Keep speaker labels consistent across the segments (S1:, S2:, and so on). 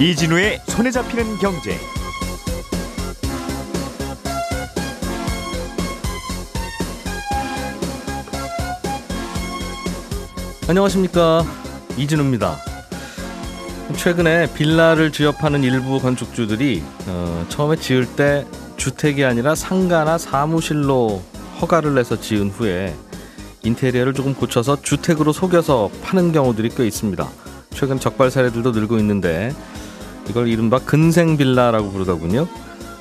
S1: 이진우의 손에 잡히는 경제.
S2: 안녕하십니까 이진우입니다. 최근에 빌라를 지어파는 일부 건축주들이 어, 처음에 지을 때 주택이 아니라 상가나 사무실로 허가를 내서 지은 후에 인테리어를 조금 고쳐서 주택으로 속여서 파는 경우들이 꽤 있습니다. 최근 적발 사례들도 늘고 있는데 이걸 이른바 근생 빌라라고 부르더군요.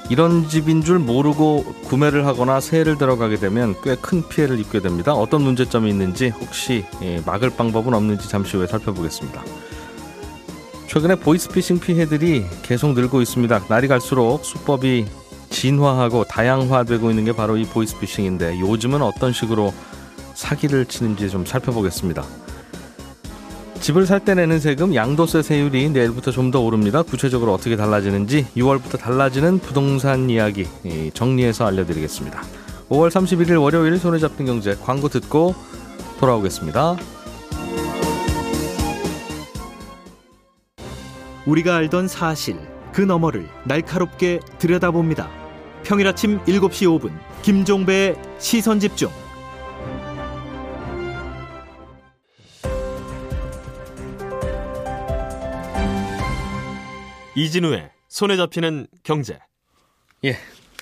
S2: 이런 집인 줄 모르고 구매를 하거나 세를 들어가게 되면 꽤 큰 피해를 입게 됩니다. 어떤 문제점이 있는지 혹시 예, 막을 방법은 없는지 잠시 후에 살펴보겠습니다. 최근에 보이스피싱 피해들이 계속 늘고 있습니다. 날이 갈수록 수법이 진화하고 다양화되고 있는 게 바로 이 보이스피싱인데 요즘은 어떤 식으로 사기를 치는지 좀 살펴보겠습니다. 집을 살 때 내는 세금 양도세 세율이 내일부터 좀 더 오릅니다. 구체적으로 어떻게 달라지는지 6월부터 달라지는 부동산 이야기 정리해서 알려드리겠습니다. 5월 31일 월요일 손에 잡힌 경제 광고 듣고 돌아오겠습니다.
S3: 우리가 알던 사실 그 너머를 날카롭게 들여다봅니다. 평일 아침 7시 5분 김종배의 시선 집중.
S4: 이진우의 손에 잡히는 경제.
S2: 예,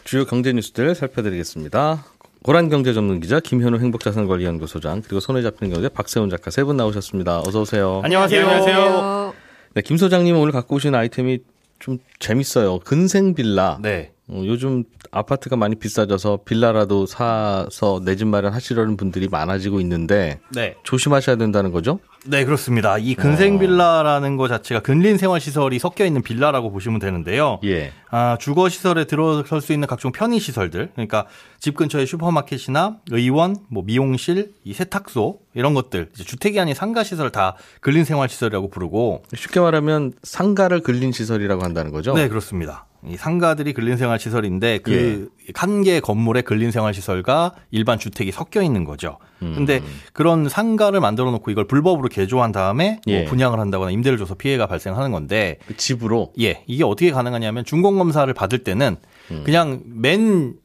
S2: 주요 경제 뉴스들 살펴드리겠습니다. 고란 경제 전문 기자 김현우 행복자산관리연구소장 그리고 손에 잡히는 경제 박세훈 작가 세 분 나오셨습니다. 어서 오세요.
S4: 안녕하세요. 안녕하세요.
S2: 네, 김 소장님 오늘 갖고 오신 아이템이 좀 재밌어요. 근생 빌라.
S4: 네.
S2: 어, 요즘 아파트가 많이 비싸져서 빌라라도 사서 내 집 마련하시려는 분들이 많아지고 있는데
S5: 네.
S2: 조심하셔야 된다는 거죠?
S5: 네, 그렇습니다. 이 근생 빌라라는 것 자체가 근린 생활 시설이 섞여 있는 빌라라고 보시면 되는데요.
S2: 예.
S5: 아, 주거 시설에 들어설 수 있는 각종 편의 시설들. 그러니까 집 근처에 슈퍼마켓이나 의원, 뭐 미용실, 이 세탁소 이런 것들 주택이 아닌 상가 시설 다 근린 생활 시설이라고 부르고
S2: 쉽게 말하면 상가를 근린 시설이라고 한다는 거죠?
S5: 네, 그렇습니다. 이 상가들이 근린생활 시설인데 그 한개 건물의 근린생활 시설과 일반 주택이 섞여 있는 거죠. 근데 그런 상가를 만들어 놓고 이걸 불법으로 개조한 다음에 뭐
S2: 예.
S5: 분양을 한다거나 임대를 줘서 피해가 발생하는 건데
S2: 그 집으로
S5: 예, 이게 어떻게 가능하냐면 준공 검사를 받을 때는 그냥 맨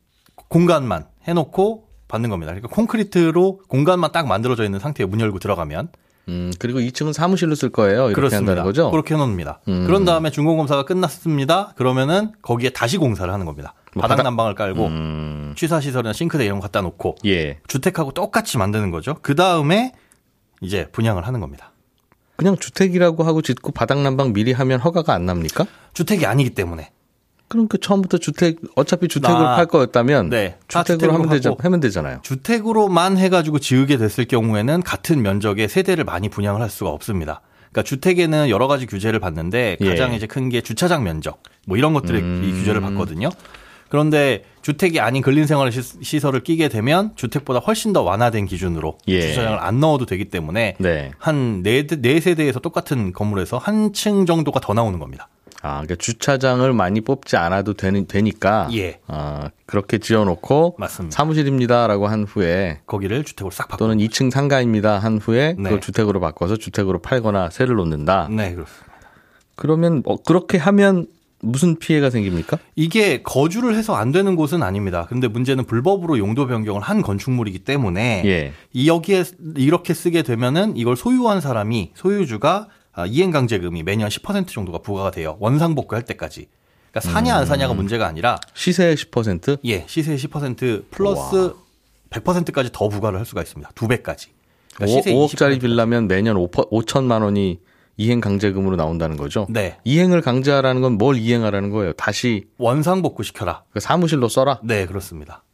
S5: 공간만 해 놓고 받는 겁니다. 그러니까 콘크리트로 공간만 딱 만들어져 있는 상태에 문 열고 들어가면
S2: 음, 그리고 2층은 사무실로 쓸 거예요. 이렇게
S5: 그렇습니다.
S2: 한다는 거죠?
S5: 그렇게 해놓습니다.
S2: 음.
S5: 그런 다음에 준공검사가 끝났습니다. 그러면은 거기에 다시 공사를 하는 겁니다.
S2: 뭐
S5: 바닥
S2: 바닥-
S5: 난방을 깔고
S2: 음,
S5: 취사시설이나 싱크대 이런 거 갖다 놓고
S2: 예.
S5: 주택하고 똑같이 만드는 거죠. 그 다음에 이제 분양을 하는 겁니다.
S2: 그냥 주택이라고 하고 짓고 바닥 난방 미리 하면 허가가 안 납니까?
S5: 주택이 아니기 때문에.
S2: 그럼 그 처음부터 주택 어차피 주택을
S5: 아,
S2: 팔 거였다면
S5: 네. 다
S2: 주택으로 하면 되자. 하면 되잖아요.
S5: 주택으로만 해가지고 지으게 됐을 경우에는 같은 면적의 세대를 많이 분양을 할 수가 없습니다. 그러니까 주택에는 여러 가지 규제를 받는데 가장
S2: 예.
S5: 이제 큰 게 주차장 면적 뭐 이런 것들의
S2: 음.
S5: 이 규제를 받거든요. 그런데 주택이 아닌 근린생활 시- 시설을 끼게 되면 주택보다 훨씬 더 완화된 기준으로
S2: 예.
S5: 주차장을 안 넣어도 되기 때문에
S2: 네.
S5: 한네 네 세대에서 똑같은 건물에서 한 층 정도가 더 나오는 겁니다.
S2: 아, 그러니까 주차장을 많이 뽑지 않아도 되는 되니까
S5: 예.
S2: 아, 그렇게 지어 놓고
S5: 맞습니다.
S2: 사무실입니다라고 한 후에
S5: 거기를 주택으로 싹 바꿔.
S2: 또는 2층 상가입니다 한 후에
S5: 네.
S2: 그걸 주택으로 바꿔서 주택으로 팔거나 세를 놓는다.
S5: 네, 그렇습니다.
S2: 그러면 뭐 그렇게 하면 무슨 피해가 생깁니까?
S5: 이게 거주를 해서 안 되는 곳은 아닙니다. 근데 문제는 불법으로 용도 변경을 한 건축물이기 때문에
S2: 예.
S5: 이 여기에 이렇게 쓰게 되면은 이걸 소유한 사람이 소유주가 아, 이행강제금이 매년 10% 정도가 부과가 돼요. 원상복구 할 때까지. 그러니까 사냐 안 사냐가 문제가 아니라
S2: 시세의 10%?
S5: 예 시세 10% 플러스 100%까지 더 부과를 할 수가 있습니다. 두 배까지. 그러니까 시세
S2: 5억짜리
S5: 20%.
S2: 빌라면 매년 5, 5천만 원이 이행 강제금으로 나온다는 거죠.
S5: 네
S2: 이행을 강제하라는 건 뭘 이행하라는 거예요? 다시
S5: 원상 복구 시켜라.
S2: 그 사무실로 써라.
S5: 네 그렇습니다.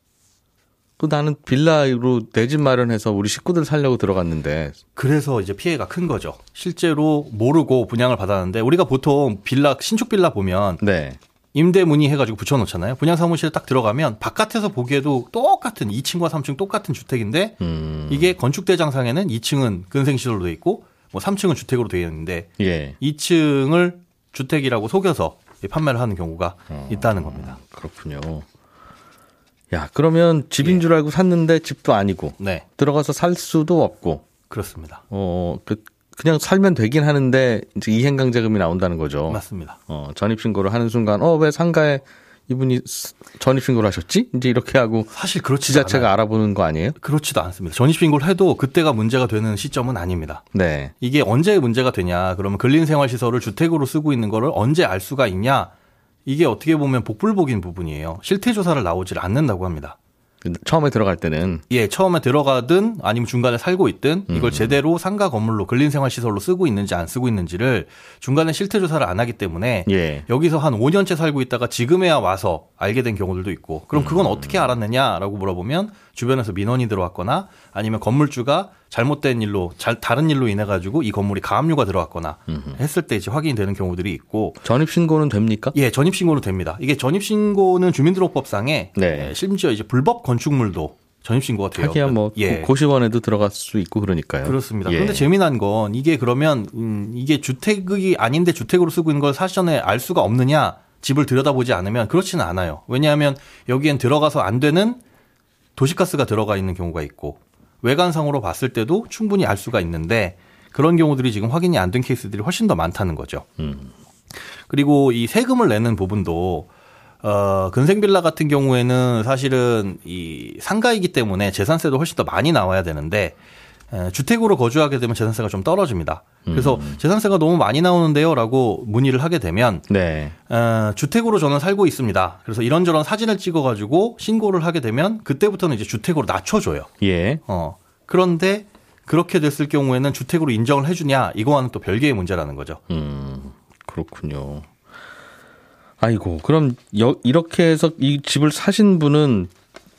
S2: 그 나는 빌라로 내 집 마련해서 우리 식구들 살려고 들어갔는데
S5: 그래서 이제 피해가 큰 거죠. 실제로 모르고 분양을 받았는데 우리가 보통 빌라 신축 빌라 보면
S2: 네.
S5: 임대 문의 해가지고 붙여놓잖아요. 분양 사무실에 딱 들어가면 바깥에서 보기에도 똑같은 2층과 3층 똑같은 주택인데
S2: 음.
S5: 이게 건축 대장상에는 2층은 근생 시설로 돼 있고 뭐 3층은 주택으로 되어 있는데
S2: 예.
S5: 2층을 주택이라고 속여서 판매를 하는 경우가
S2: 어.
S5: 있다는 겁니다.
S2: 그렇군요. 야, 그러면 집인
S5: 예.
S2: 줄 알고 샀는데 집도 아니고
S5: 네,
S2: 들어가서 살 수도 없고
S5: 그렇습니다.
S2: 어, 그 그냥 살면 되긴 하는데 이제 이행강제금이 나온다는 거죠.
S5: 맞습니다.
S2: 어, 전입 신고를 하는 순간 어 왜 상가에 이분이 스- 전입 신고를 하셨지? 이제 이렇게 하고
S5: 사실 그렇지
S2: 지자체가 알아보는 거 아니에요?
S5: 그렇지도 않습니다. 전입 신고를 해도 그때가 문제가 되는 시점은 아닙니다.
S2: 네.
S5: 이게 언제 문제가 되냐? 그러면 근린생활시설을 주택으로 쓰고 있는 거를 언제 알 수가 있냐? 이게 어떻게 보면 복불복인 부분이에요. 실태 조사를 나오질 않는다고 합니다.
S2: 처음에 들어갈 때는
S5: 예, 처음에 들어가든 아니면 중간에 살고 있든 이걸 제대로 상가 건물로 근린생활시설로 쓰고 있는지 안 쓰고 있는지를 중간에 실태 조사를 안 하기 때문에
S2: 예.
S5: 여기서 한 5년째 살고 있다가 지금에야 와서 알게 된 경우들도 있고 그럼 그건 어떻게 알았느냐라고 물어보면 주변에서 민원이 들어왔거나 아니면 건물주가 잘못된 일로 잘 다른 일로 인해 가지고 이 건물이 가압류가 들어왔거나 했을 때 이제 확인이 되는 경우들이 있고
S2: 전입 신고는 됩니까?
S5: 예 전입 신고는 됩니다. 이게 전입 신고는 주민등록법상에
S2: 네.
S5: 예, 심지어 이제 불법 건축물도 전입신고가 돼요.
S2: 하기야 뭐
S5: 예.
S2: 고시원에도 들어갈 수 있고 그러니까요.
S5: 그렇습니다.
S2: 예.
S5: 그런데 재미난 건 이게 그러면 음, 이게 주택이 아닌데 주택으로 쓰고 있는 걸 사전에 알 수가 없느냐? 집을 들여다보지 않으면 그렇지는 않아요. 왜냐하면 여기엔 들어가서 안 되는 도시가스가 들어가 있는 경우가 있고 외관상으로 봤을 때도 충분히 알 수가 있는데 그런 경우들이 지금 확인이 안 된 케이스들이 훨씬 더 많다는 거죠. 그리고 이 세금을 내는 부분도 어, 근생빌라 같은 경우에는 사실은 이 상가이기 때문에 재산세도 훨씬 더 많이 나와야 되는데 에, 주택으로 거주하게 되면 재산세가 좀 떨어집니다. 그래서 재산세가 너무 많이 나오는데요라고 문의를 하게 되면
S2: 네.
S5: 어, 주택으로 저는 살고 있습니다. 그래서 이런저런 사진을 찍어가지고 신고를 하게 되면 그때부터는 이제 주택으로 낮춰줘요.
S2: 예.
S5: 어. 그런데 그렇게 됐을 경우에는 주택으로 인정을 해주냐 이거와는 또 별개의 문제라는 거죠.
S2: 음, 그렇군요. 아이고, 그럼 여, 이렇게 해서 이 집을 사신 분은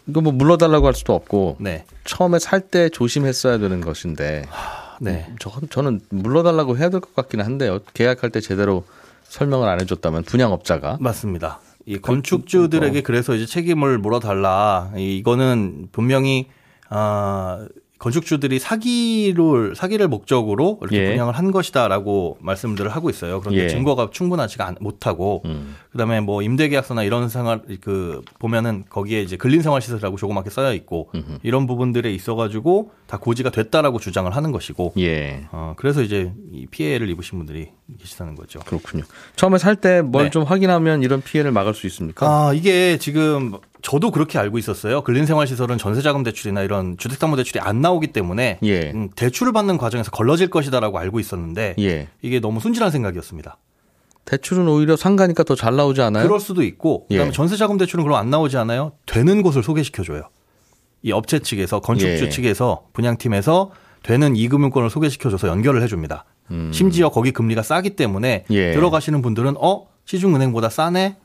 S2: 이거 뭐 물러달라고 할 수도 없고
S5: 네,
S2: 처음에 살 때 조심했어야 되는 것인데
S5: 네.
S2: 저, 저는 물러달라고 해야 될 것 같기는 한데요. 계약할 때 제대로 설명을 안 해줬다면 분양업자가
S5: 맞습니다. 이 건축주들에게 그래서 이제 책임을 물어달라. 이- 이거는 분명히 아 건축주들이 사기를 사기를 목적으로 이렇게
S2: 예.
S5: 분양을 한 것이다라고 말씀들을 하고 있어요. 그런데
S2: 예.
S5: 증거가 충분하지가 않- 못하고
S2: 음.
S5: 그다음에 뭐 임대계약서나 이런 생활 그 보면은 거기에 이제 근린생활시설이라고 조그맣게 써여 있고 이런 부분들에 있어가지고 다 고지가 됐다라고 주장을 하는 것이고
S2: 예.
S5: 어 그래서 이제 이 피해를 입으신 분들이 계시다는 거죠.
S2: 그렇군요. 처음에 살 때뭘
S5: 네.
S2: 좀 확인하면 이런 피해를 막을 수 있습니까?
S5: 아, 이게 지금 저도 그렇게 알고 있었어요. 근린생활시설은 전세자금 대출이나 이런 주택담보대출이 안 나오기 때문에
S2: 예.
S5: 음, 대출을 받는 과정에서 걸러질 것이다라고 알고 있었는데
S2: 예.
S5: 이게 너무 순진한 생각이었습니다.
S2: 대출은 오히려 상가니까 더 잘 나오지 않아요?
S5: 그럴 수도 있고 그다음에
S2: 예.
S5: 전세자금 대출은 그럼 안 나오지 않아요? 되는 곳을 소개시켜줘요. 이 업체 측에서 건축주
S2: 예.
S5: 측에서 분양팀에서 되는 이금융권을 소개시켜줘서 연결을 해줍니다. 심지어 거기 금리가 싸기 때문에
S2: 음. 예.
S5: 들어가시는 분들은 어 시중은행보다 싸네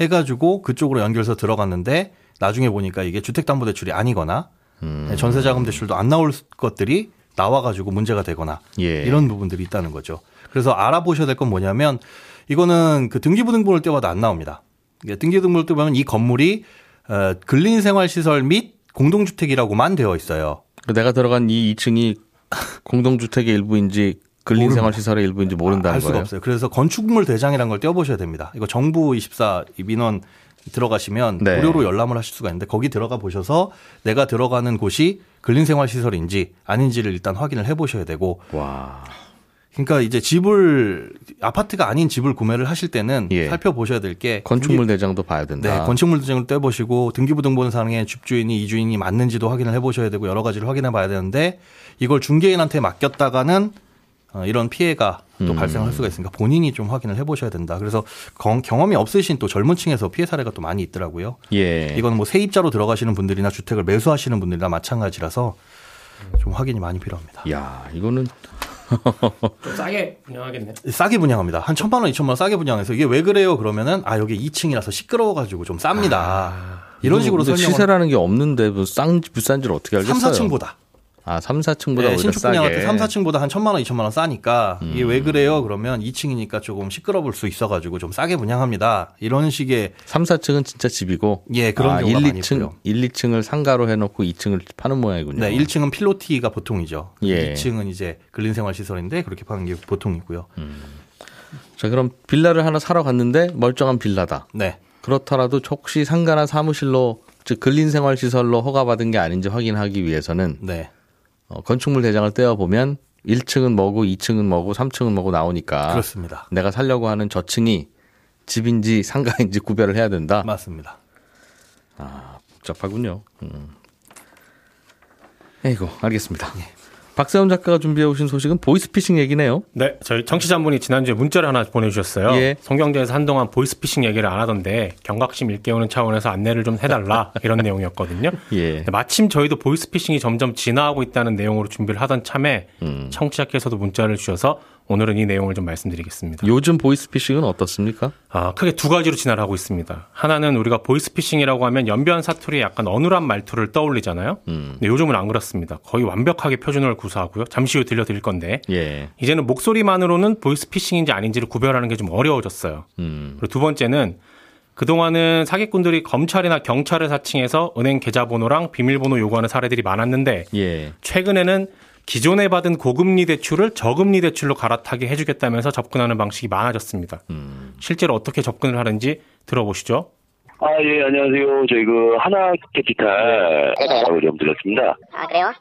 S5: 해가지고 그쪽으로 연결해서 들어갔는데 나중에 보니까 이게 주택담보대출이 아니거나
S2: 음.
S5: 전세자금 대출도 안 나올 것들이 나와가지고 문제가 되거나
S2: 예.
S5: 이런 부분들이 있다는 거죠. 그래서 알아보셔야 될 건 뭐냐면 이거는 그 등기부등본을 떼봐도 안 나옵니다. 등기부등본을 떼보면 이 건물이 어, 근린생활시설 및 공동주택이라고만 되어 있어요.
S2: 그 내가 들어간 이 2층이 공동주택의 일부인지 근린생활시설의 일부인지 모른다는
S5: 알 수가
S2: 거예요.
S5: 없어요. 그래서 건축물 대장이라는 걸 떼어보셔야 됩니다. 이거 정부 24이 민원 들어가시면
S2: 네.
S5: 무료로 열람을 하실 수가 있는데 거기 들어가 보셔서 내가 들어가는 곳이 근린생활시설인지 아닌지를 일단 확인을 해보셔야 되고
S2: 와.
S5: 그러니까 이제 집을 아파트가 아닌 집을 구매를 하실 때는
S2: 예.
S5: 살펴보셔야 될 게
S2: 건축물 대장도 봐야 된다.
S5: 네, 건축물 대장을 떼보시고 등기부등본상의 집주인이 이주인이 맞는지도 확인을 해보셔야 되고 여러 가지를 확인해 봐야 되는데 이걸 중개인한테 맡겼다가는 어, 이런 피해가
S2: 음.
S5: 또 발생할 수가 있으니까 본인이 좀 확인을 해보셔야 된다. 그래서 경- 경험이 없으신 또 젊은 층에서 피해 사례가 또 많이 있더라고요.
S2: 예.
S5: 이건 뭐 세입자로 들어가시는 분들이나 주택을 매수하시는 분들이나 마찬가지라서 좀 확인이 많이 필요합니다.
S2: 야, 이거는
S6: 좀 싸게 분양하겠네.
S5: 싸게 분양합니다. 한 천만 원, 이천만 원 싸게 분양해서 이게 왜 그래요? 그러면은 아 여기 2층이라서 시끄러워가지고 좀 쌉니다. 이런 식으로 설명을
S2: 시세라는 게 없는데 뭐 싼 비싼지를 어떻게 알겠어요?
S5: 3, 4층보다.
S2: 아, 3, 4층보다
S5: 네, 신축. 분양할 때 3, 4층보다 한 천만 원, 이천만 원 싸니까 이게
S2: 음.
S5: 왜 그래요? 그러면 2층이니까 조금 시끄러울 수 있어가지고 좀 싸게 분양합니다. 이런 식의
S2: 3, 4층은 진짜 집이고
S5: 예, 그런
S2: 아,
S5: 경우가
S2: 1,
S5: 많이
S2: 2층,
S5: 있고요.
S2: 1, 2층을 상가로 해 놓고 2층을 파는 모양이군요.
S5: 네, 1층은 필로티가 보통이죠.
S2: 예.
S5: 2층은 이제 근린생활시설인데 그렇게 파는 게 보통이고요.
S2: 음. 자, 그럼 빌라를 하나 사러 갔는데 멀쩡한 빌라다.
S5: 네.
S2: 그렇더라도 혹시 상가나 사무실로 즉 근린생활 시설로 허가받은 게 아닌지 확인하기 위해서는
S5: 네.
S2: 어, 건축물 대장을 떼어 보면 1층은 뭐고 2층은 뭐고 3층은 뭐고 나오니까
S5: 그렇습니다.
S2: 내가 살려고 하는 저층이 집인지 상가인지 구별을 해야 된다.
S5: 맞습니다.
S2: 복잡하군요. 음. 에이고 알겠습니다. 박세훈 작가가 준비해 오신 소식은 보이스피싱 얘기네요.
S6: 네, 저희 청취자분이 지난주에 문자를 하나 보내주셨어요.
S2: 예.
S6: 손경제에서 한동안 보이스피싱 얘기를 안 하던데 경각심 일깨우는 차원에서 안내를 좀 해달라 이런 내용이었거든요.
S2: 예.
S6: 마침 저희도 보이스피싱이 점점 진화하고 있다는 내용으로 준비를 하던 참에
S2: 음.
S6: 청취자께서도 문자를 주셔서 오늘은 이 내용을 좀 말씀드리겠습니다.
S2: 요즘 보이스피싱은 어떻습니까?
S6: 아, 크게 두 가지로 진화를 하고 있습니다. 하나는 우리가 보이스피싱이라고 하면 연변 사투리의 약간 어눌한 말투를 떠올리잖아요.
S2: 음.
S6: 근데 요즘은 안 그렇습니다. 거의 완벽하게 표준어를 구사하고요. 잠시 후에 들려드릴 건데
S2: 예.
S6: 이제는 목소리만으로는 보이스피싱인지 아닌지를 구별하는 게 좀 어려워졌어요.
S2: 음.
S6: 그리고 두 번째는 그동안은 사기꾼들이 검찰이나 경찰을 사칭해서 은행 계좌번호랑 비밀번호 요구하는 사례들이 많았는데
S2: 예.
S6: 최근에는 기존에 받은 고금리 대출을 저금리 대출로 갈아타게 해주겠다면서 접근하는 방식이 많아졌습니다.
S2: 음.
S6: 실제로 어떻게 접근을 하는지 들어보시죠.
S7: 아, 예, 안녕하세요. 저희 그 하나캐피탈 전화를 좀 드렸습니다.
S8: 아 그래요?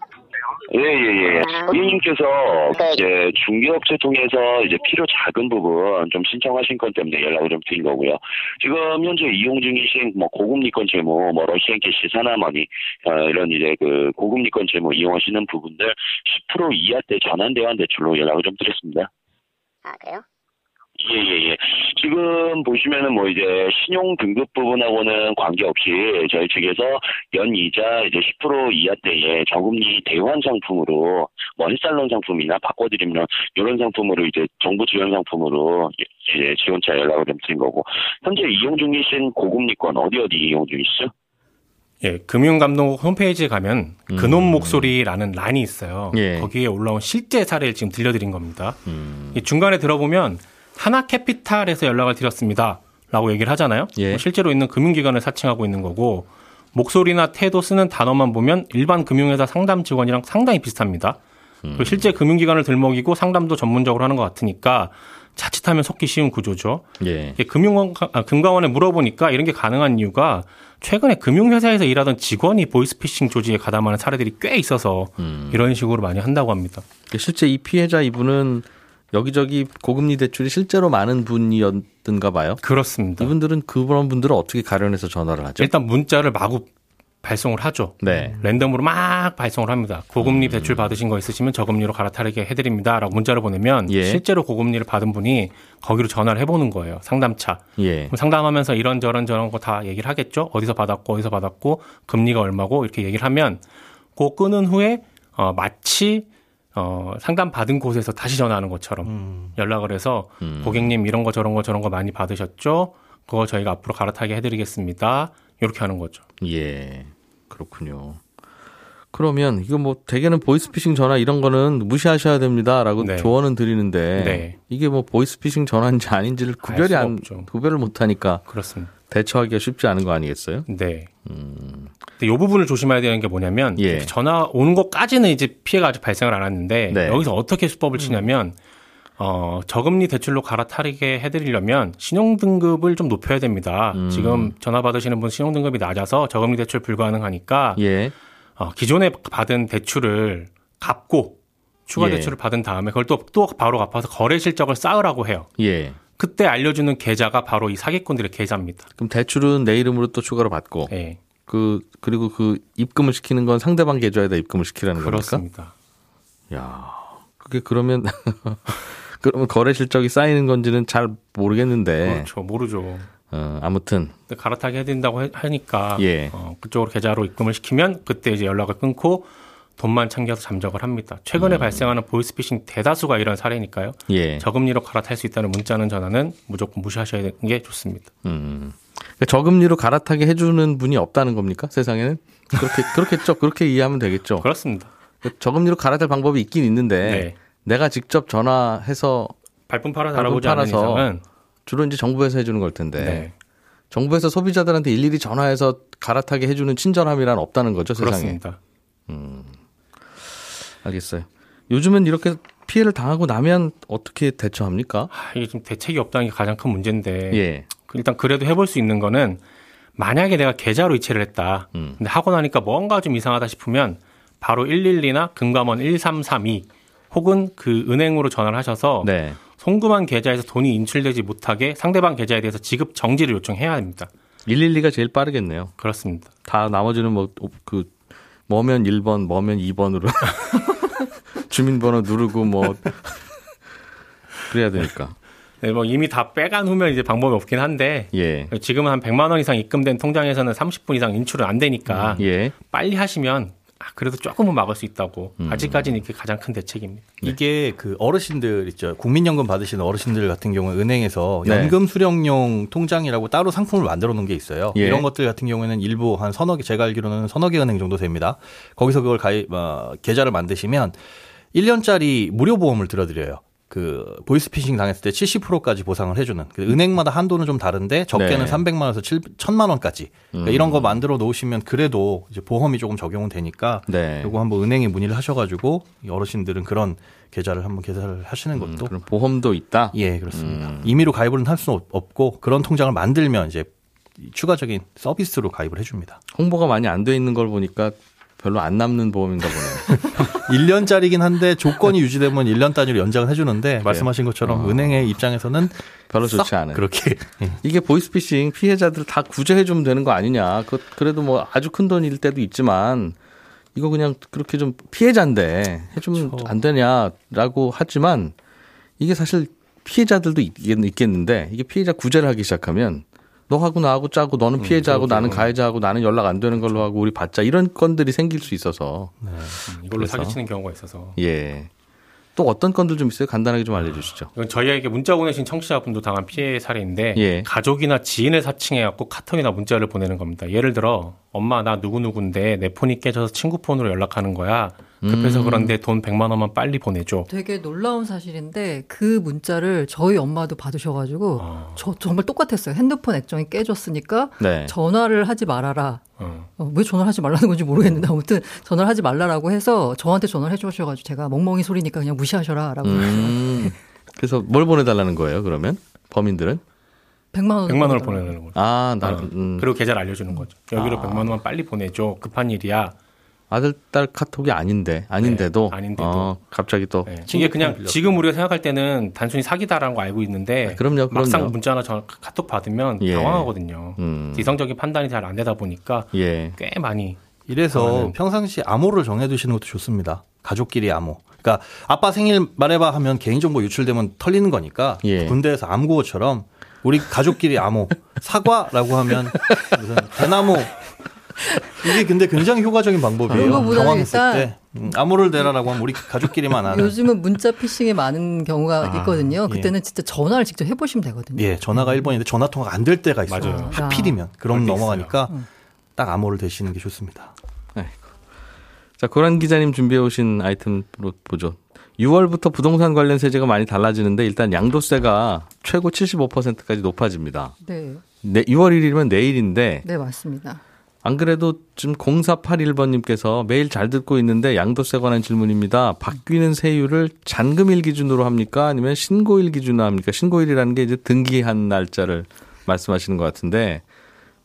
S7: 예, 예, 예. 고객님께서 이제 중개업체 통해서 이제 필요 작은 부분 좀 신청하신 건 때문에 연락을 좀 드린 거고요. 지금 현재 이용 중이신 뭐 고금리권 채무, 뭐 러시앤캐시, 산와머니 어, 이런 이제 그 고금리권 채무 이용하시는 부분들 10% 이하대 전환 대환 대출로 연락을 좀 드렸습니다.
S8: 아 그래요?
S7: 예, 예, 예. 지금 보시면은 뭐 이제 신용 등급 부분하고는 관계없이 저희 측에서 연 이자 이제 10% 이하대의 저금리 대환 상품으로 뭐 햇살론 상품이나 바꿔드림론 이런 상품으로 이제 정부 지원 상품으로 이제 지원차 연락을 좀 드린 거고 현재 이용 중이신 고금리권 어디 어디 이용 중이시죠?
S6: 예, 금융감독 홈페이지에 가면 근원 목소리라는 란이 있어요.
S2: 예.
S6: 거기에 올라온 실제 사례를 지금 들려드린 겁니다.
S2: 음.
S6: 이 중간에 들어보면 하나 캐피탈에서 연락을 드렸습니다. 라고 얘기를 하잖아요.
S2: 예.
S6: 뭐 실제로 있는 금융기관을 사칭하고 있는 거고 목소리나 태도 쓰는 단어만 보면 일반 금융회사 상담 직원이랑 상당히 비슷합니다. 그리고 실제 금융기관을 들먹이고 상담도 전문적으로 하는 것 같으니까 자칫하면 속기 쉬운 구조죠.
S2: 예.
S6: 금융원, 아, 금감원에 물어보니까 이런 게 가능한 이유가 최근에 금융회사에서 일하던 직원이 보이스피싱 조직에 가담하는 사례들이 꽤 있어서
S2: 음.
S6: 이런 식으로 많이 한다고 합니다.
S2: 실제 이 피해자 이분은 여기저기 고금리 대출이 실제로 많은 분이었던가 봐요.
S6: 그렇습니다.
S2: 이분들은 그런 분들은 어떻게 가려내서 전화를 하죠?
S6: 일단 문자를 마구 발송을 하죠.
S2: 네.
S6: 랜덤으로 막 발송을 합니다. 고금리 대출 받으신 거 있으시면 저금리로 갈아타게 해드립니다라고 문자를 보내면
S2: 예.
S6: 실제로 고금리를 받은 분이 거기로 전화를 해보는 거예요. 상담차.
S2: 예.
S6: 상담하면서 이런저런 저런 거 다 얘기를 하겠죠. 어디서 받았고 어디서 받았고 금리가 얼마고 이렇게 얘기를 하면 그 끊은 후에 어, 마치 어, 상담 받은 곳에서 다시 전화하는 것처럼 연락을 해서
S2: 음.
S6: 고객님 이런 거 저런 거 저런 거 많이 받으셨죠? 그거 저희가 앞으로 갈아타게 해드리겠습니다. 이렇게 하는 거죠.
S2: 예. 그렇군요. 그러면 이거 뭐 대개는 보이스피싱 전화 이런 거는 무시하셔야 됩니다라고
S6: 네.
S2: 조언은 드리는데
S6: 네.
S2: 이게 뭐 보이스피싱 전화인지 아닌지를
S6: 알
S2: 구별이 안
S6: 없죠.
S2: 구별을 못 하니까
S6: 그렇습니다.
S2: 대처하기가 쉽지 않은 거 아니겠어요?
S6: 네. 근데 이 부분을 조심해야 되는 게 뭐냐면
S2: 예.
S6: 전화 오는 것까지는 이제 피해가 아직 발생을 안 했는데
S2: 네.
S6: 여기서 어떻게 수법을 치냐면 어, 저금리 대출로 갈아타게 해드리려면 신용등급을 좀 높여야 됩니다.
S2: 음.
S6: 지금 전화 받으시는 분 신용등급이 낮아서 저금리 대출 불가능하니까
S2: 예.
S6: 어, 기존에 받은 대출을 갚고 추가
S2: 예.
S6: 대출을 받은 다음에 그걸 또, 또 바로 갚아서 거래 실적을 쌓으라고 해요.
S2: 예.
S6: 그때 알려주는 계좌가 바로 이 사기꾼들의 계좌입니다.
S2: 그럼 대출은 내 이름으로 또 추가로 받고
S6: 예,
S2: 그 그리고 그 입금을 시키는 건 상대방 계좌에다 입금을 시키라는 겁니까?
S6: 그렇습니다.
S2: 야, 그게 그러면 그러면 거래 실적이 쌓이는 건지는 잘 모르겠는데
S6: 그렇죠. 모르죠.
S2: 어, 아무튼
S6: 갈아타게 해드린다고 해- 하니까
S2: 예.
S6: 어, 그쪽으로 계좌로 입금을 시키면 그때 이제 연락을 끊고 돈만 챙겨서 잠적을 합니다. 최근에
S2: 음.
S6: 발생하는 보이스피싱 대다수가 이런 사례니까요.
S2: 예.
S6: 저금리로 갈아탈 수 있다는 문자는 전화는 무조건 무시하셔야 되는 게 좋습니다.
S2: 음. 그러니까 저금리로 갈아타게 해주는 분이 없다는 겁니까? 세상에는 그렇게 그렇겠죠. 그렇게 이해하면 되겠죠.
S6: 그렇습니다.
S2: 저금리로 갈아탈 방법이 있긴 있는데
S6: 네.
S2: 내가 직접 전화해서
S6: 발품 팔아
S2: 발품 팔아서
S6: 이상은
S2: 주로 이제 정부에서 해주는 걸 텐데
S6: 네,
S2: 정부에서 소비자들한테 일일이 전화해서 갈아타게 해주는 친절함이란 없다는 거죠 세상에.
S6: 그렇습니다.
S2: 알겠어요. 요즘은 이렇게 피해를 당하고 나면 어떻게 대처합니까?
S6: 아, 이게 좀 대책이 없다는 게 가장 큰 문제인데
S2: 예.
S6: 일단 그래도 해볼 수 있는 거는 만약에 내가 계좌로 이체를 했다.
S2: 음.
S6: 근데 하고 나니까 뭔가 좀 이상하다 싶으면 바로 112나 금감원 1332 혹은 그 은행으로 전화를 하셔서
S2: 네.
S6: 송금한 계좌에서 돈이 인출되지 못하게 상대방 계좌에 대해서 지급 정지를 요청해야 합니다.
S2: 112가 제일 빠르겠네요.
S6: 그렇습니다.
S2: 다 나머지는 뭐 그 뭐면 1번, 뭐면 2번으로 주민번호 누르고 뭐 그래야 되니까.
S6: 네, 뭐 이미 다 빼간 후면 이제 방법이 없긴 한데
S2: 예.
S6: 지금은 한 100만 원 이상 입금된 통장에서는 30분 이상 인출은 안 되니까
S2: 예.
S6: 빨리 하시면 아, 그래도 조금은 막을 수 있다고
S2: 음.
S6: 아직까지는 이게 가장 큰 대책입니다.
S5: 이게 그 어르신들 있죠. 국민연금 받으시는 어르신들 같은 경우에 은행에서
S2: 네.
S5: 연금 수령용 통장이라고 따로 상품을 만들어 놓은 게 있어요.
S2: 예.
S5: 이런 것들 같은 경우에는 일부 한 서너 개, 제가 알기로는 서너 개 은행 정도 됩니다. 거기서 그걸 가입, 어, 계좌를 만드시면 1년짜리 무료 보험을 들어드려요. 그 보이스피싱 당했을 때 70%까지 보상을 해주는 그 은행마다 한도는 좀 다른데 적게는
S2: 네.
S5: 300만 원에서 7, 1000만 원까지 그러니까
S2: 음.
S5: 이런 거 만들어 놓으시면 그래도 이제 보험이 조금 적용은 되니까
S2: 네.
S5: 요거 한번 은행에 문의를 하셔가지고 이 어르신들은 그런 계좌를 한번 개설을 하시는
S2: 음,
S5: 것도
S2: 그럼 보험도 있다.
S5: 예 그렇습니다.
S2: 음.
S5: 임의로 가입을 할 수는 없- 없고 그런 통장을 만들면 이제 추가적인 서비스로 가입을 해줍니다.
S2: 홍보가 많이 안 돼 있는 걸 보니까 별로 안 남는 보험인가 보네요.
S5: 1년짜리긴 한데 조건이 유지되면 1년 단위로 연장을 해주는데 말씀하신 것처럼
S2: 어.
S5: 은행의 입장에서는
S2: 별로
S5: 썩
S2: 좋지 않은.
S5: 그렇게 예.
S2: 이게 보이스피싱 피해자들 다 구제해 주면 되는 거 아니냐. 그 그래도 뭐 아주 큰 돈일 때도 있지만 이거 그냥 그렇게 좀 피해자인데 해주면
S5: 그렇죠.
S2: 안 되냐라고 하지만 이게 사실 피해자들도 있겠- 있겠는데 이게 피해자 구제를 하기 시작하면 너하고 나하고 짜고 너는 피해자하고 나는 가해자하고 나는 연락 안 되는 걸로 하고 우리 받자 이런 건들이 생길 수 있어서
S6: 음, 이걸로
S2: 그래서?
S6: 사기치는 경우가 있어서
S2: 예. 또 어떤 건들 좀 있어요? 간단하게 좀 알려주시죠.
S6: 이건 저희에게 문자 보내신 청취자분도 당한 피해 사례인데
S2: 예.
S6: 가족이나 지인을 사칭해갖고 카톡이나 문자를 보내는 겁니다. 예를 들어 엄마 나 누구 누구인데 내 폰이 깨져서 친구 폰으로 연락하는 거야. 급해서
S2: 음.
S6: 그런데 돈 100만 원만 빨리 보내줘.
S8: 되게 놀라운 사실인데 그 문자를 저희 엄마도 받으셔가지고
S6: 어,
S8: 저 정말 똑같았어요. 핸드폰 액정이 깨졌으니까
S2: 네.
S8: 전화를 하지 말아라.
S6: 어.
S8: 어, 왜 전화를 하지 말라는 건지 모르겠는데 아무튼 전화를 하지 말라라고 해서 저한테 전화를 해주셔가지고 제가 멍멍이 소리니까 그냥 무시하셔라라고
S2: 음. 그래서 뭘 보내달라는 거예요? 그러면 범인들은?
S8: 100만 원
S6: 100만 원을 보내는 거죠.
S2: 아, 나,
S6: 어.
S2: 음.
S6: 그리고 계좌를 알려주는 거죠. 여기로
S2: 아.
S6: 100만 원만 빨리 보내줘. 급한 일이야.
S2: 아들 딸 카톡이 아닌데 아닌데도
S6: 네, 아닌데도.
S2: 어, 갑자기 또
S6: 네. 이게 그냥. 지금 우리가 생각할 때는 단순히 사기다라는 거 알고 있는데
S2: 아, 그럼요, 그럼요.
S6: 막상 문자나 전 카톡 받으면
S2: 예.
S6: 당황하거든요.
S2: 음.
S6: 이성적인 판단이 잘 안 되다 보니까
S2: 예.
S6: 꽤 많이
S5: 이래서 평상시 암호를 정해두시는 것도 좋습니다. 가족끼리 암호. 그러니까 아빠 생일 말해봐 하면 개인정보 유출되면 털리는 거니까
S2: 예.
S5: 군대에서 암구호처럼 우리 가족끼리 암호 사과라고 하면 무슨 대나무 이게 근데 굉장히 효과적인 방법이에요. 당황했을 때 음, 암호를 대라라고 하면 우리 가족끼리만 아는.
S8: 요즘은 문자 피싱이 많은 경우가
S5: 아,
S8: 있거든요.
S5: 예.
S8: 그때는 진짜 전화를 직접 해보시면 되거든요.
S5: 예, 전화가 1번인데 전화 통화가 안 될 때가 있어요.
S6: 맞아요.
S5: 하필이면 그럼 넘어가니까
S8: 있어요.
S5: 딱 암호를 대시는 게 좋습니다.
S2: 자, 고란 기자님 준비해 오신 아이템으로 보죠. 6월부터 부동산 관련 세제가 많이 달라지는데 일단 양도세가 최고 75%까지 높아집니다.
S8: 네,
S2: 네, 6월 1일이면 내일인데
S8: 네 맞습니다.
S2: 안 그래도 지금 0481번님께서 매일 잘 듣고 있는데 양도세 관한 질문입니다. 바뀌는 세율을 잔금일 기준으로 합니까? 아니면 신고일 기준으로 합니까? 신고일이라는 게 이제 등기한 날짜를 말씀하시는 것 같은데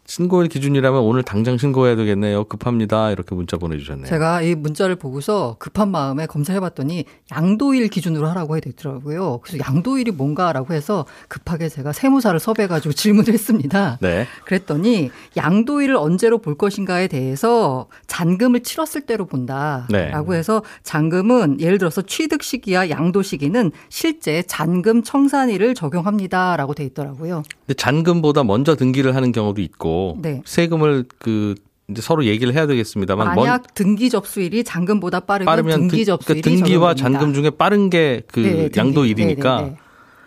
S2: 신고일 기준이라면 오늘 당장 신고해야 되겠네요. 급합니다. 이렇게 문자 보내주셨네요.
S8: 제가 이 문자를 보고서 급한 마음에 검사해봤더니 양도일 기준으로 하라고 해되더라고요. 그래서 양도일이 뭔가라고 해서 급하게 제가 세무사를 섭외해가지고 질문을 했습니다.
S2: 네.
S8: 그랬더니 양도일을 언제로 볼 것인가에 대해서 잔금을 치렀을 때로 본다라고
S2: 네.
S8: 해서 잔금은 예를 들어서 취득 시기와 양도 시기는 실제 잔금 청산일을 적용합니다라고 돼 있더라고요.
S2: 근데 잔금보다 먼저 등기를 하는 경우도 있고
S8: 네.
S2: 세금을 그 이제 서로 얘기를 해야 되겠습니다만 먼-
S8: 만약 등기 접수일이 잔금보다 빠르면 등기
S2: 등-
S8: 접수일이
S2: 그러니까 등기와. 잔금 중에 빠른 게그
S8: 네, 등기.
S2: 양도일이니까
S8: 네, 네, 네.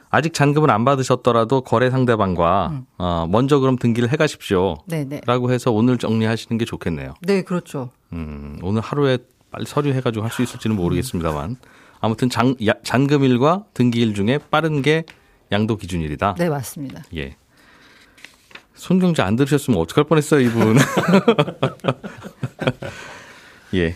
S2: 아직 잔금을 안 받으셨더라도 거래 상대방과
S8: 음.
S2: 어, 먼저 그럼 등기를 해가십시오.
S8: 네, 네.
S2: 라고 해서 오늘 정리하시는 게 좋겠네요.
S8: 네, 그렇죠.
S2: 음, 오늘 하루에 빨리 서류해가지고 할 수 있을지는 모르겠습니다만 아무튼 잔, 야- 잔금일과 등기일 중에 빠른 게 양도 기준일이다.
S8: 네, 맞습니다.
S2: 예. 손경제 안 들으셨으면 어떡할 뻔했어요, 이분. 예.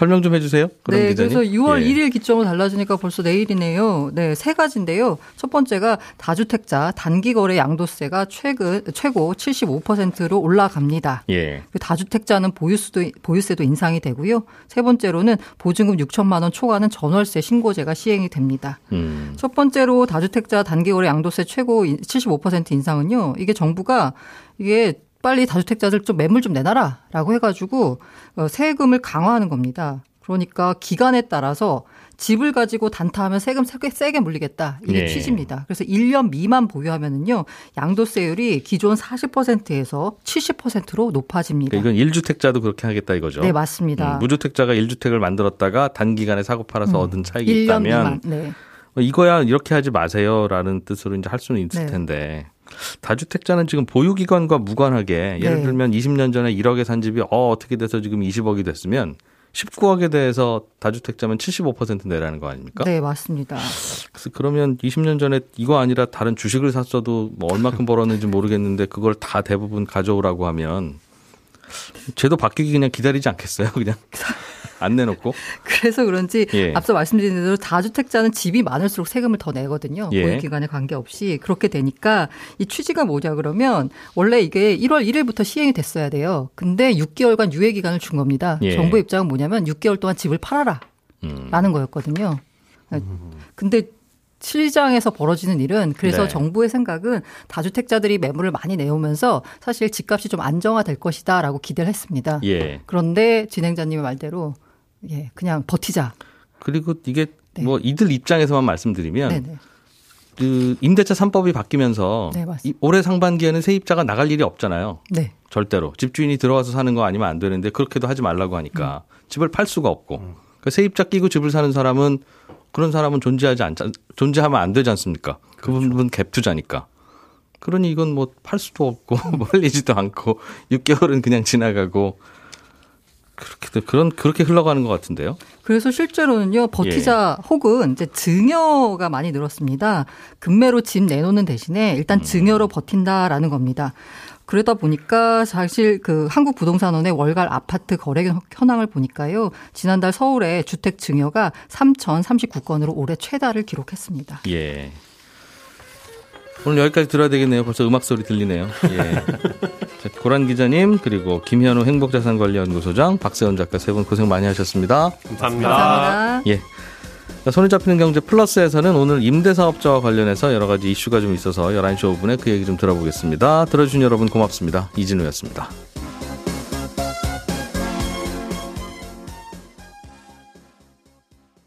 S2: 설명 좀 해주세요. 그럼
S8: 네,
S2: 기자님.
S8: 그래서 6월
S2: 예.
S8: 1일 기점으로 달라지니까 벌써 내일이네요. 네, 세 가지인데요. 첫 번째가 다주택자 단기 거래 양도세가 최근 최고 75%로 올라갑니다.
S2: 예.
S8: 그 다주택자는 보유세도 보유세도 인상이 되고요. 세 번째로는 보증금 6천만 원 초과는 전월세 신고제가 시행이 됩니다.
S2: 음.
S8: 첫 번째로 다주택자 단기 거래 양도세 최고 75% 인상은요. 이게 정부가 이게 빨리 다주택자들 좀 매물 좀 내놔라라고 해가지고 어, 세금을 강화하는 겁니다. 그러니까 기간에 따라서 집을 가지고 단타하면 세금 세게, 세게 물리겠다. 이게
S2: 예.
S8: 취지입니다. 그래서 1년 미만 보유하면은요. 양도세율이 기존 40%에서 70%로 높아집니다.
S2: 그러니까 이건 1주택자도 그렇게 하겠다 이거죠.
S8: 네, 맞습니다.
S2: 음, 무주택자가 1주택을 만들었다가 단기간에 사고 팔아서
S8: 음.
S2: 얻은 차익이
S8: 1년
S2: 있다면
S8: 미만. 네.
S2: 뭐 이거야 이렇게 하지 마세요라는 뜻으로 이제 할 수는 있을
S8: 네.
S2: 텐데 다주택자는 지금 보유기간과 무관하게 예를
S8: 네.
S2: 들면 20년 전에 1억에 산 집이 어 어떻게 돼서 지금 20억이 됐으면 19억에 대해서 다주택자면 75% 내라는 거 아닙니까?
S8: 네, 맞습니다.
S2: 그래서 그러면 20년 전에 이거 아니라 다른 주식을 샀어도 뭐 얼마큼 벌었는지 모르겠는데 그걸 다 대부분 가져오라고 하면 제도 바뀌기 그냥 기다리지 않겠어요? 그냥 안 내놓고
S8: 그래서 그런지
S2: 예.
S8: 앞서 말씀드린 대로 다주택자는 집이 많을수록 세금을 더 내거든요.
S2: 예.
S8: 보유 기간에 관계없이 그렇게 되니까 이 취지가 뭐냐 그러면 원래 이게 1월 1일부터 시행이 됐어야 돼요. 근데 6개월간 유예 기간을 준 겁니다.
S2: 예.
S8: 정부 입장은 뭐냐면 6개월 동안 집을 팔아라.
S2: 음.
S8: 라는 거였거든요. 근데 시장에서 벌어지는 일은 그래서
S2: 네.
S8: 정부의 생각은 다주택자들이 매물을 많이 내오면서 사실 집값이 좀 안정화될 것이다라고 기대를 했습니다.
S2: 예.
S8: 그런데 진행자님의 말대로 예, 그냥 버티자.
S2: 그리고 이게
S8: 네.
S2: 뭐 이들 입장에서만 말씀드리면
S8: 네네.
S2: 그 임대차 3법이 바뀌면서
S8: 네,
S2: 올해 상반기에는 세입자가 나갈 일이 없잖아요.
S8: 네.
S2: 절대로 집주인이 들어와서 사는 거 아니면 안 되는데 그렇게도 하지 말라고 하니까
S8: 음.
S2: 집을 팔 수가 없고 그러니까 세입자 끼고 집을 사는 사람은 그런 사람은 존재하지 않 존재하면 안 되지 않습니까? 그
S8: 그렇죠.
S2: 갭 투자니까. 그러니 이건 뭐 팔 수도 없고 멀리지도 않고 6개월은 그냥 지나가고 그렇게 그런 그렇게 흘러가는 것 같은데요.
S8: 그래서 실제로는요, 버티자
S2: 예.
S8: 혹은 이제 증여가 많이 늘었습니다. 금매로 집 내놓는 대신에
S2: 음.
S8: 일단 증여로 버틴다라는 겁니다. 그러다 보니까 사실 그 한국 부동산원의 월갈 아파트 거래 현황을 보니까요, 지난달 서울의 주택 증여가 3,039건으로 올해 최다를 기록했습니다.
S2: 예. 오늘 여기까지 들어야 되겠네요. 벌써 음악 소리 들리네요. 예. 자, 고란 기자님 그리고 김현우 행복자산관리연구소장 박세원 작가 세 분 고생 많이 하셨습니다.
S4: 감사합니다.
S8: 감사합니다.
S2: 예. 자, 손에 잡히는 경제 플러스에서는 오늘 임대사업자와 관련해서 여러 가지 이슈가 좀 있어서 11시 5분에 그 얘기 좀 들어보겠습니다. 들어주신 여러분 고맙습니다. 이진우였습니다.